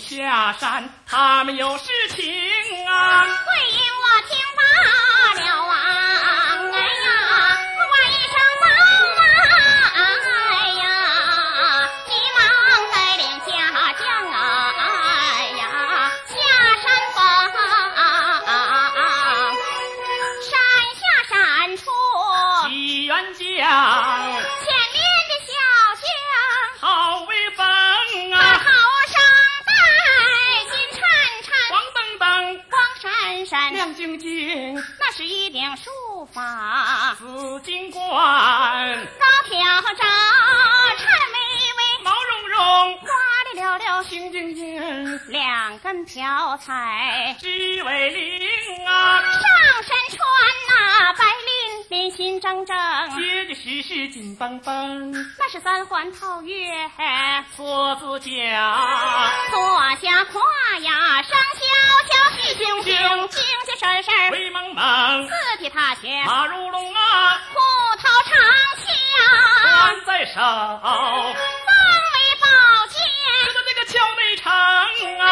下山，他们有事情啊。桂英我听束发。紫金冠，青晶晶，两根飘彩鸡尾翎啊，上山穿那、啊、白领，连心正正，结结实实紧绷绷，那是三环套月锁子甲，坐下胯呀上萧萧，细汹汹，精气神神，威猛猛，四蹄踏前马如龙啊，虎头长枪。端在手。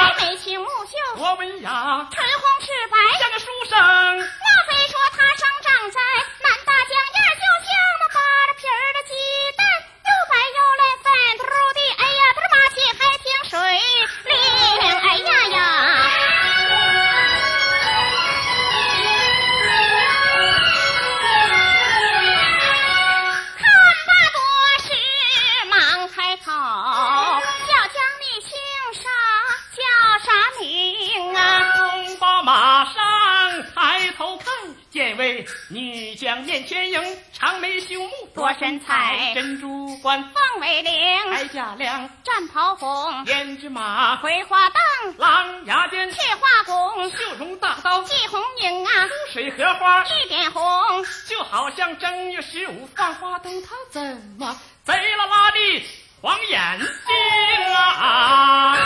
啊！眉清目秀，多文雅，唇红齿白。像个书生，莫非说他生长在位女将面前迎，长眉秀目多身材珍珠冠，凤尾翎，铠甲亮，战袍红，胭脂马，葵花灯，狼牙尖，翠花弓，绣绒大刀，系红缨啊，水荷花，一点红，就好像正月十五放花灯，他怎么贼拉拉的晃眼睛啊？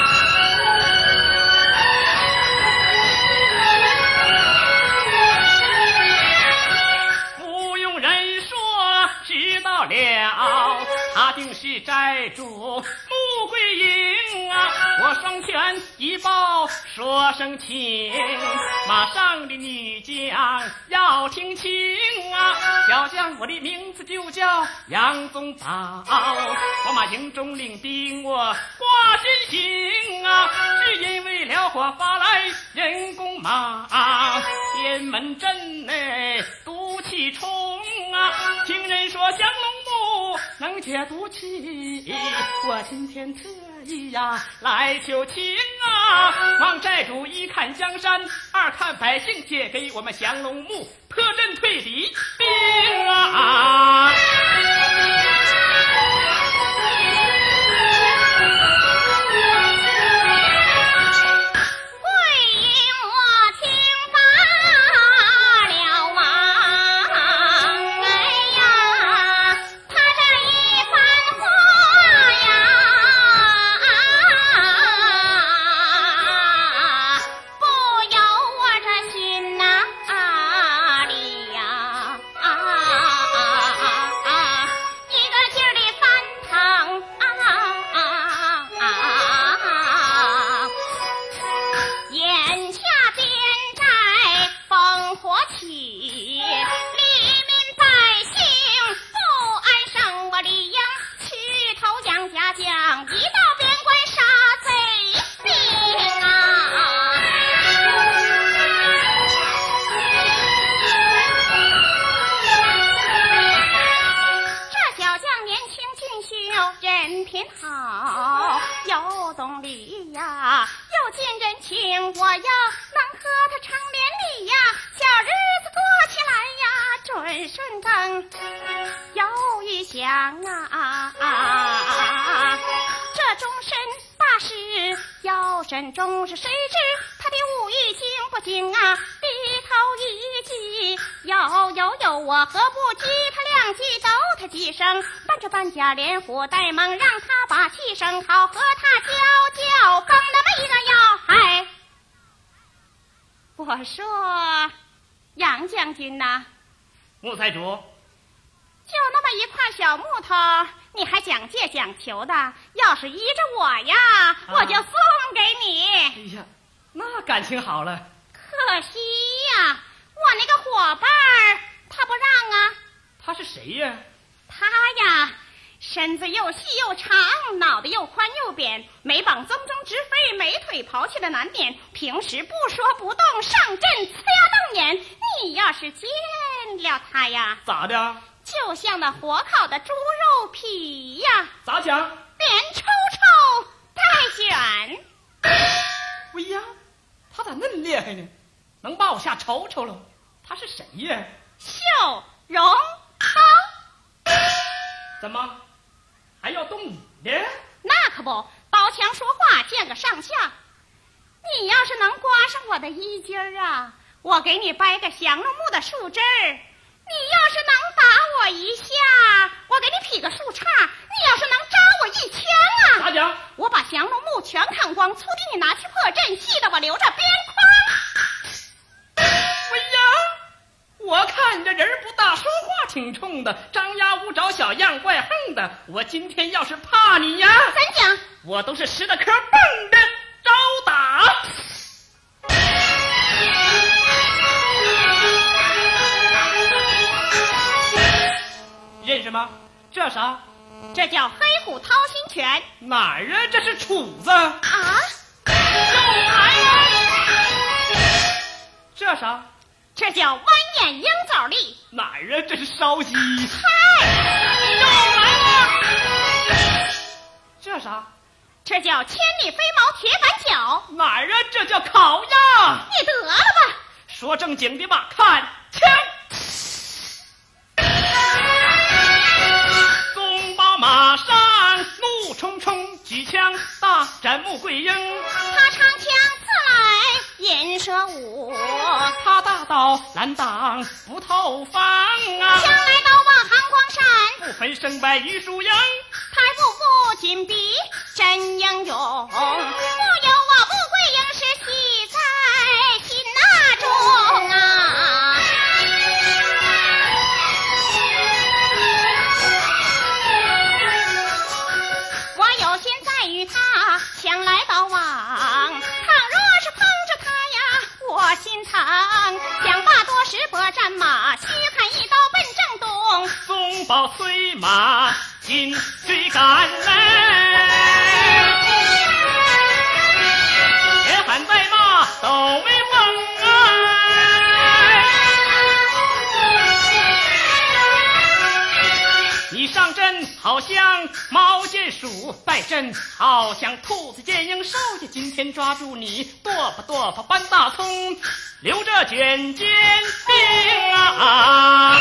了，他定是寨主穆桂英啊！我双拳一抱，说声请，马上的女将要听清啊！小将我的名字就叫杨宗保，我马营中领兵，我挂心行啊！是因为辽火发来人工马，天门阵内毒气冲啊！听人说降能解毒气，我今天特意呀来求情啊！望寨主一看江山，二看百姓，借给我们降龙木破阵退敌兵啊！身大事要慎重，是谁知他的武艺精不精啊？低头一记，有有有，我何不记他两记，斗他几声，伴着半假连呼带猛，让他把气生好，和他交交，更那么一个要害。我说杨将军呐、木财主，就那么一块小木头，你还讲借讲求的？要是依着我呀，我就送给你。哎呀，那感情好了。可惜呀，我那个伙伴儿他不让啊。他是谁呀？他呀，身子又细又长，脑袋又宽又扁，眉膀棕棕直飞，美腿刨起的难点。平时不说不动，上阵呲牙瞪眼。你要是见了他呀，咋的？就像那火烤的猪肉皮呀，咋讲？连抽抽带卷。哎呀，他咋那么厉害呢？能把我吓抽抽了？他是谁呀？秀荣高，怎么还要动你的？那可不，刀枪说话见个上下。你要是能刮上我的衣襟儿啊，我给你掰个降龙木的树枝儿；你要是能打我一下，我给你劈个树杈；你要是能扎我一枪啊，咋讲？我把降龙木全砍光，粗的你拿去破阵，细的我留着边框。哎呀，我看你这人不大，说话挺冲的，张牙舞爪，小样怪横的。我今天要是怕你呀，怎讲？我都是拾了颗蹦的认识吗？这啥？这叫黑虎掏心拳哪儿啊？这是杵子。啊！又来了这啥？这叫弯眼鹰爪力。哪儿啊？这是烧鸡。嗨，又来了。这啥？这叫千里飞毛铁板脚。哪儿啊？这叫烤鸭。你得了吧！说正经的吧，看举枪大战穆桂英。他长枪刺来引蛇舞，他大刀拦挡不透风啊，枪来刀往寒光闪，不分胜败与输赢。太步步紧逼真英勇。纵保催马紧追赶来，连喊带骂都没风啊！你上阵好像猫见鼠，败阵好像兔子见鹰。少爷今天抓住你，剁吧剁吧搬大葱，留着卷尖兵啊！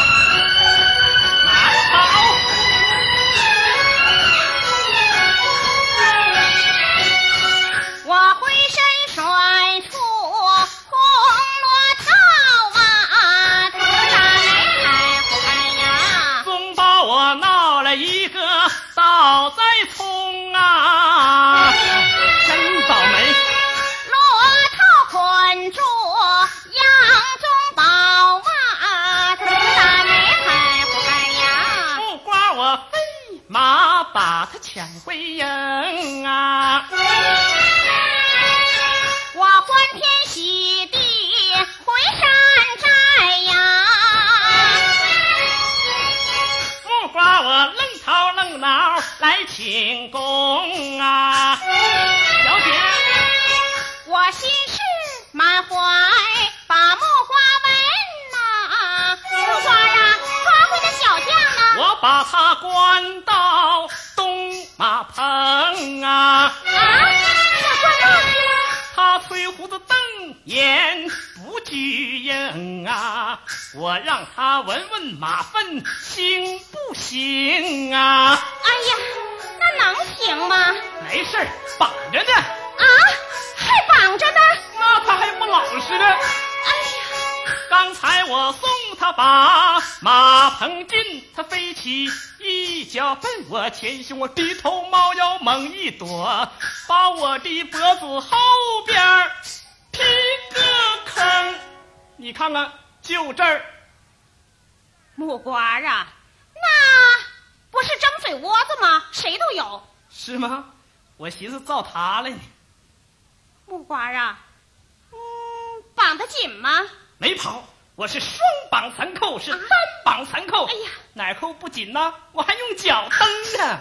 请功啊！小姐，我心事满怀，把木瓜问呐、木瓜啊，抓回那小将呢？我把他关到东马棚啊。啊，我关哪去了？他吹胡子瞪眼不举应啊，我让他闻闻马粪行不行啊？哎呀，那能行吗？没事儿绑着呢，啊，还绑着呢。那他还不老实呢。哎呀，刚才我送他把马棚进，他飞起一脚奔我前胸，我低头猫腰猛一躲，把我的脖子后边儿劈个坑。你看看，就这儿。木瓜啊，水窝子吗？谁都有。是吗？我寻思造他了呢，木瓜啊，嗯，绑得紧吗？没跑，我是双绑三扣，是单绑三扣。哎呀，哪扣不紧呢？我还用脚蹬呢。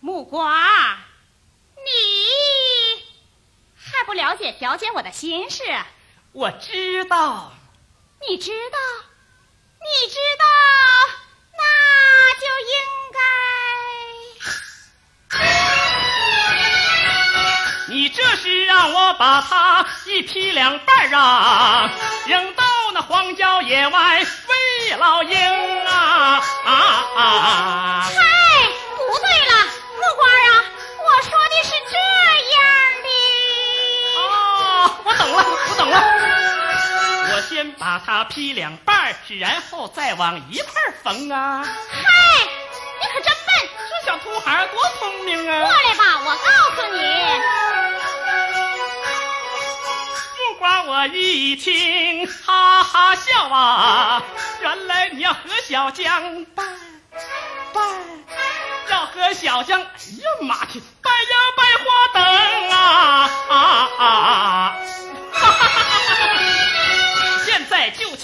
木瓜，你还不了解调解我的心事？我知道，你知道，你知道，那那就应该。你这是让我把他一劈两半儿啊，扔到那荒郊野外喂老鹰啊啊啊！它劈两半儿，然后再往一块儿缝啊。嗨，你可真笨！这小兔孩儿多聪明啊过啊！来吧，我告诉你。木瓜我一听，哈哈笑啊！原来你要和小江拜拜，要和小江，哎呀妈去，拜呀拜花灯啊啊啊！哈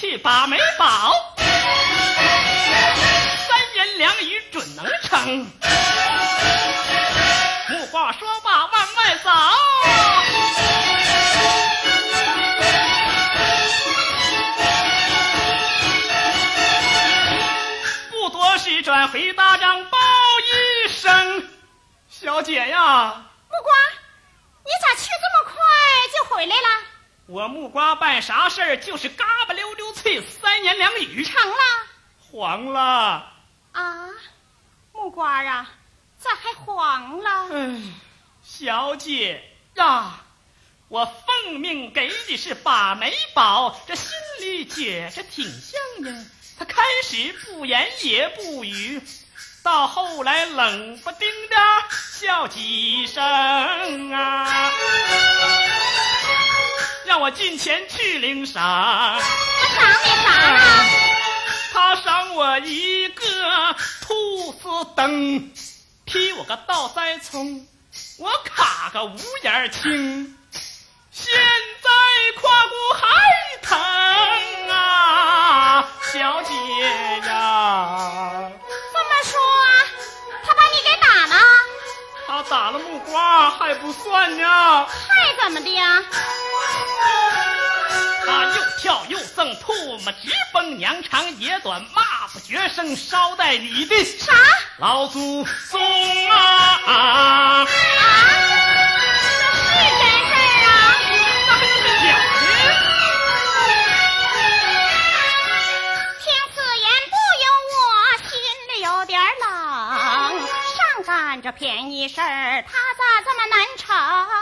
去把媒保，三言两语准能成。木瓜说罢往外走。不多时转回大帐报一声：“小姐呀，木瓜，你咋去这么快就回来了？我木瓜办啥事儿就是嘎巴溜溜脆，三言两语成了黄了。啊，木瓜啊，咋还黄了？哎，小姐呀，我奉命给你是把媒宝，这心里觉着挺像的。他开始不言也不语，到后来冷不丁的笑几声啊，让我进前去领赏。他赏你啥啊？他赏我一个兔子灯，劈我个倒栽葱，我卡个五眼青。现在胯骨还疼啊，小姐呀！这么说，他把你给打了，他打了木瓜还不算呢，还怎么的呀？他又跳又蹭，唾沫直崩，娘长也短，骂不绝声，捎带你的啥？老祖宗啊！啊？这是真事儿啊？那还能是假的？听此言不由我心里有点冷，上赶着便宜事儿，他咋这么难成啊？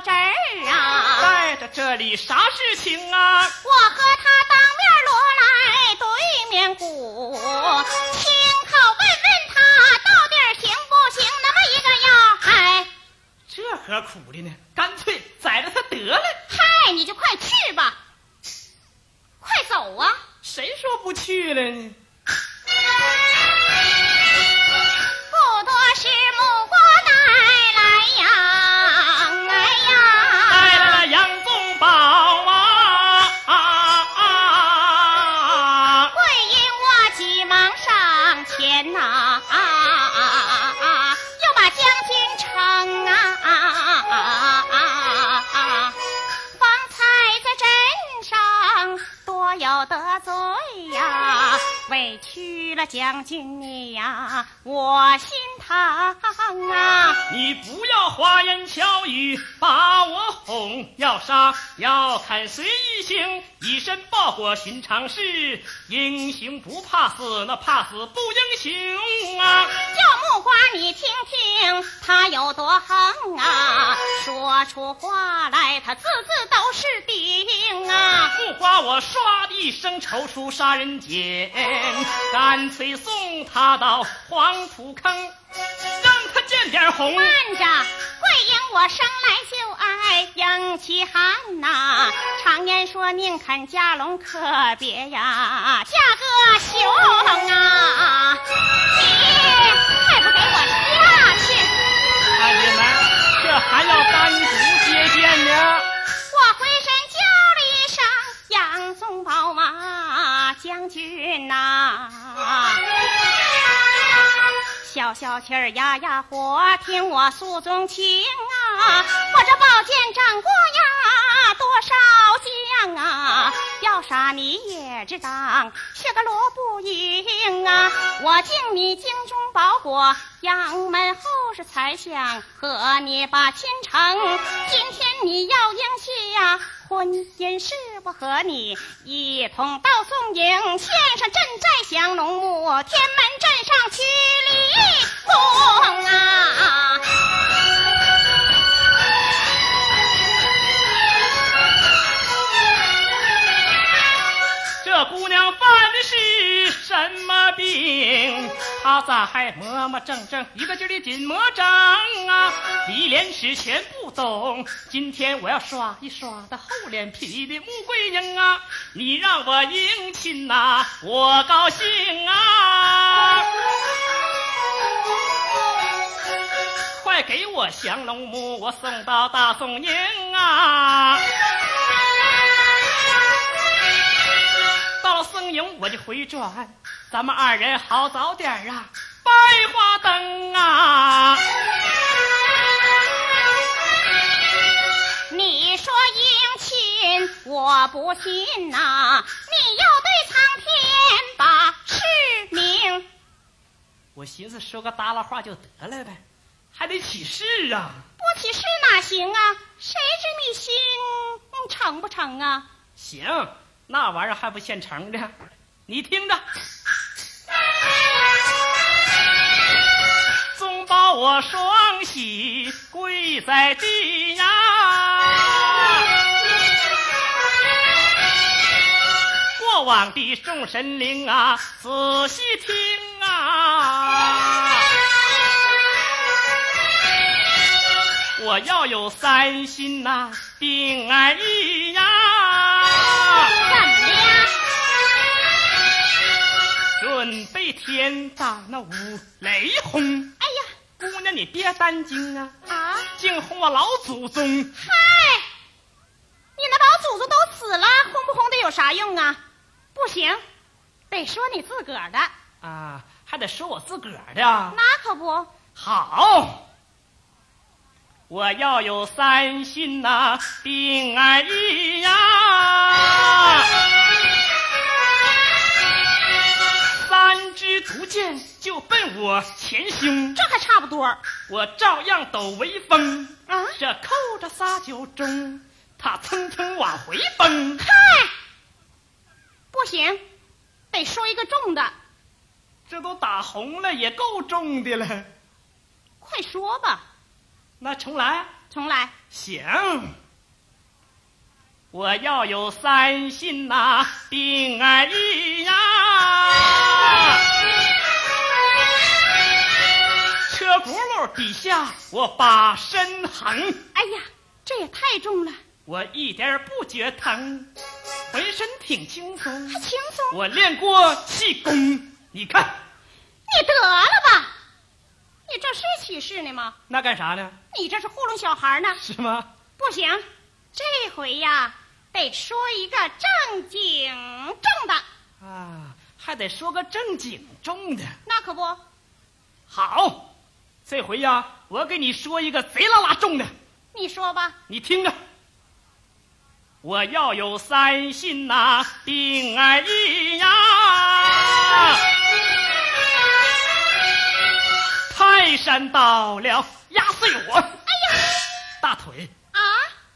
这儿啊！带着这里啥事情啊？我和他当面罗来对面鼓，亲口问问他到底行不行？那么一个样嗨这何苦的呢？干脆宰了他得了。嗨，你就快去吧，快走啊！谁说不去了呢？将军你呀，我心疼啊！你不要花言巧语把我哄，要杀要砍随意行，以身报国寻常事。英雄不怕死，那怕死不英雄啊！叫木瓜你听听，他有多横啊！说出话来，他字字都是钉啊！木瓜我唰的一声抽出杀人锏，干脆送他到黄土坑，让他见点红。慢着，桂英我生来就爱英气汉呐、常言说宁肯嫁龙可别呀嫁个熊啊！你还不给我下去！看你们，这还要单独接见呢。我回身叫了一声杨宗保马将军呐、消消气儿压压火，听我诉衷情啊！我这宝剑斩过呀多少将啊！要杀你也知当，是个罗布营啊！我敬你精忠报国，杨门后世才想和你把亲成。今天你要应气呀，婚姻是不和你一同到宋营，献上赈寨降龙木，天门镇上去立功啊！这姑娘什么病？他咋还磨磨蹭蹭，一个劲儿的紧魔怔啊？里连是全不懂。今天我要耍一刷她厚脸皮的穆桂英啊！你让我迎亲呐、我高兴啊！快给我降龙木，我送到大宋营啊！到了僧营我就回转，咱们二人好早点儿啊，百花灯啊！你说迎亲，我不信呐、你要对苍天把誓明。我寻思说个耷拉话就得了呗，还得起誓啊！不起誓哪行啊？谁知你心嗯成不成啊？行，那玩意儿还不现成的，你听着。总把我双喜跪在地呀，过往的众神灵啊，仔细听啊。我要有三心呐、定爱意。准备天打那五雷轰！哎呀姑娘，你别担惊啊，啊！竟轰我老祖宗！嗨，你那老祖宗都死了，轰不轰的有啥用啊？不行，得说你自个儿的，啊，还得说我自个儿的啊。那可不。好，我要有三心呐、定安逸呀。我前胸，这还差不多我照样抖威风。啊！这扣着仨酒盅，他蹭蹭往回蹦。嗨，不行，得说一个重的，这都打红了，也够重的了。快说吧。那重来，重来，行。我要有三心呐、定爱意呀。车轱辘底下我把身横，哎呀，这也太重了，我一点儿不觉疼，浑身挺轻松。还轻松。我练过气功，你看你得了吧，你这是起誓呢吗？那干啥呢？你这是糊弄小孩呢。是吗？不行，这回呀，得说一个正经正的，啊，还得说个正经重的。那可不。好，这回呀，我给你说一个贼拉拉重的，你说吧，你听着。我要有三心呐，定而一呀。泰山到了，压碎我！哎呀，大腿啊，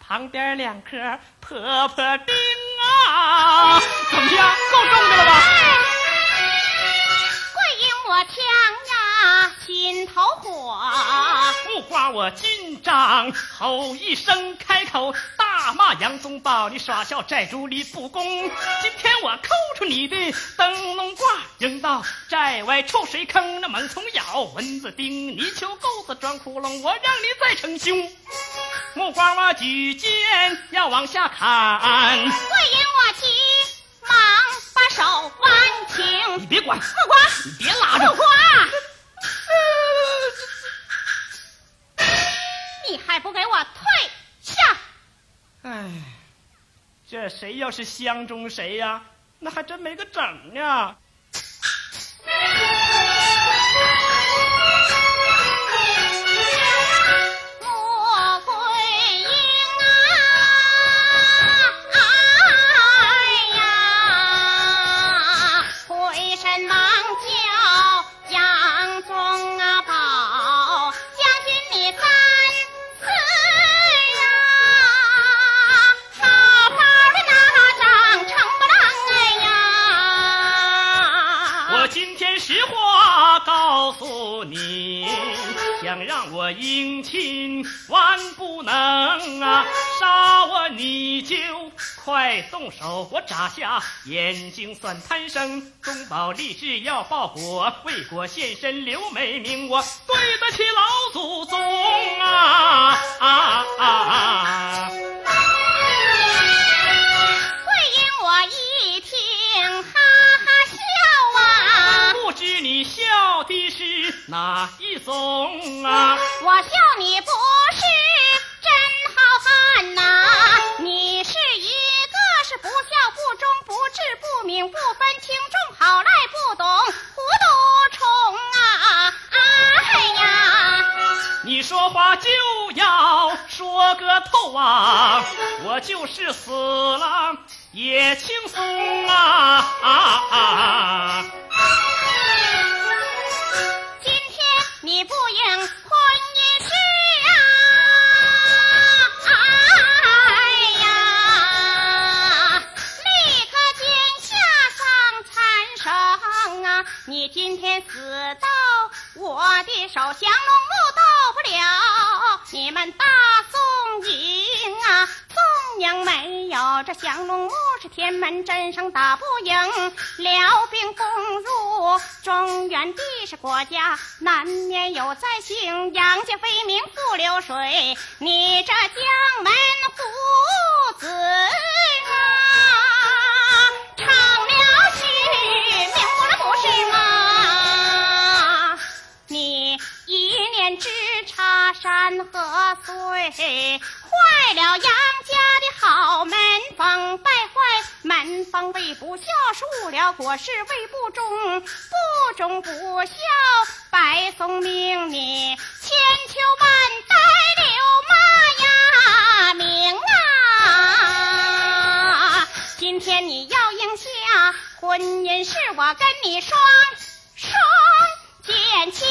旁边两颗婆婆钉啊，怎么样？够重的了吧？桂英我枪呀，心头火。不花我金掌，吼一声开口，大骂杨宗保，你耍笑债主你不公。今天我抠出你的灯笼挂，扔到寨外臭水坑，那猛虫咬，蚊子叮，泥鳅钩子钻窟窿，我让你再逞凶。木瓜我举剑要往下砍，桂英我急忙把手挽停，你别管，木瓜，你别拉着木瓜。还不给我退下！哎，这谁要是相中谁呀？那还真没个整呢。想让我姻亲万不能啊！杀我你就快动手，我眨下眼睛算贪生。宗保立志要报国，为国献身留美名，我对得起老祖宗啊啊啊！啊知你笑的是哪一种啊？我笑你不是真好汉呐、你是一个是不孝不忠不智不明不分轻重好赖不懂糊涂虫啊！哎呀，你说话就要说个透啊！我就是死了也轻松啊啊啊！你不应婚姻事啊！哎呀，立刻见下丧残生啊！你今天死到我的手，降龙木到不了你们大！江没有这降龙木，是天门镇上打不赢，辽兵攻入中原地是国家，难免有灾星，杨家威名不流水，你这江门虎子不孝，树了国事为不忠，不忠不孝，白送命你千秋万代留骂呀名啊！今天你要应下婚姻事，我跟你双双见亲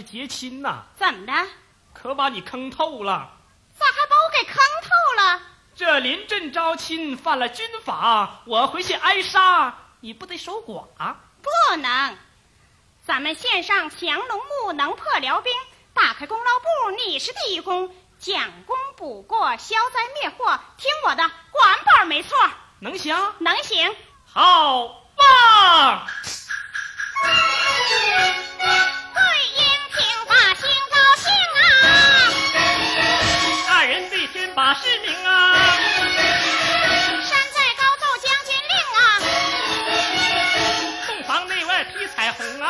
是结亲呐、怎么的？可把你坑透了。咋还把我给坑透了？这临阵招亲犯了军法，我回去挨杀，你不得守寡？不能，咱们献上降龙木能破辽兵，打开功劳簿，你是第一功，将功补过，消灾灭祸，听我的，管本没错，能行？能行。好棒！是名啊。山在高奏将军令啊，洞房内外披彩虹啊。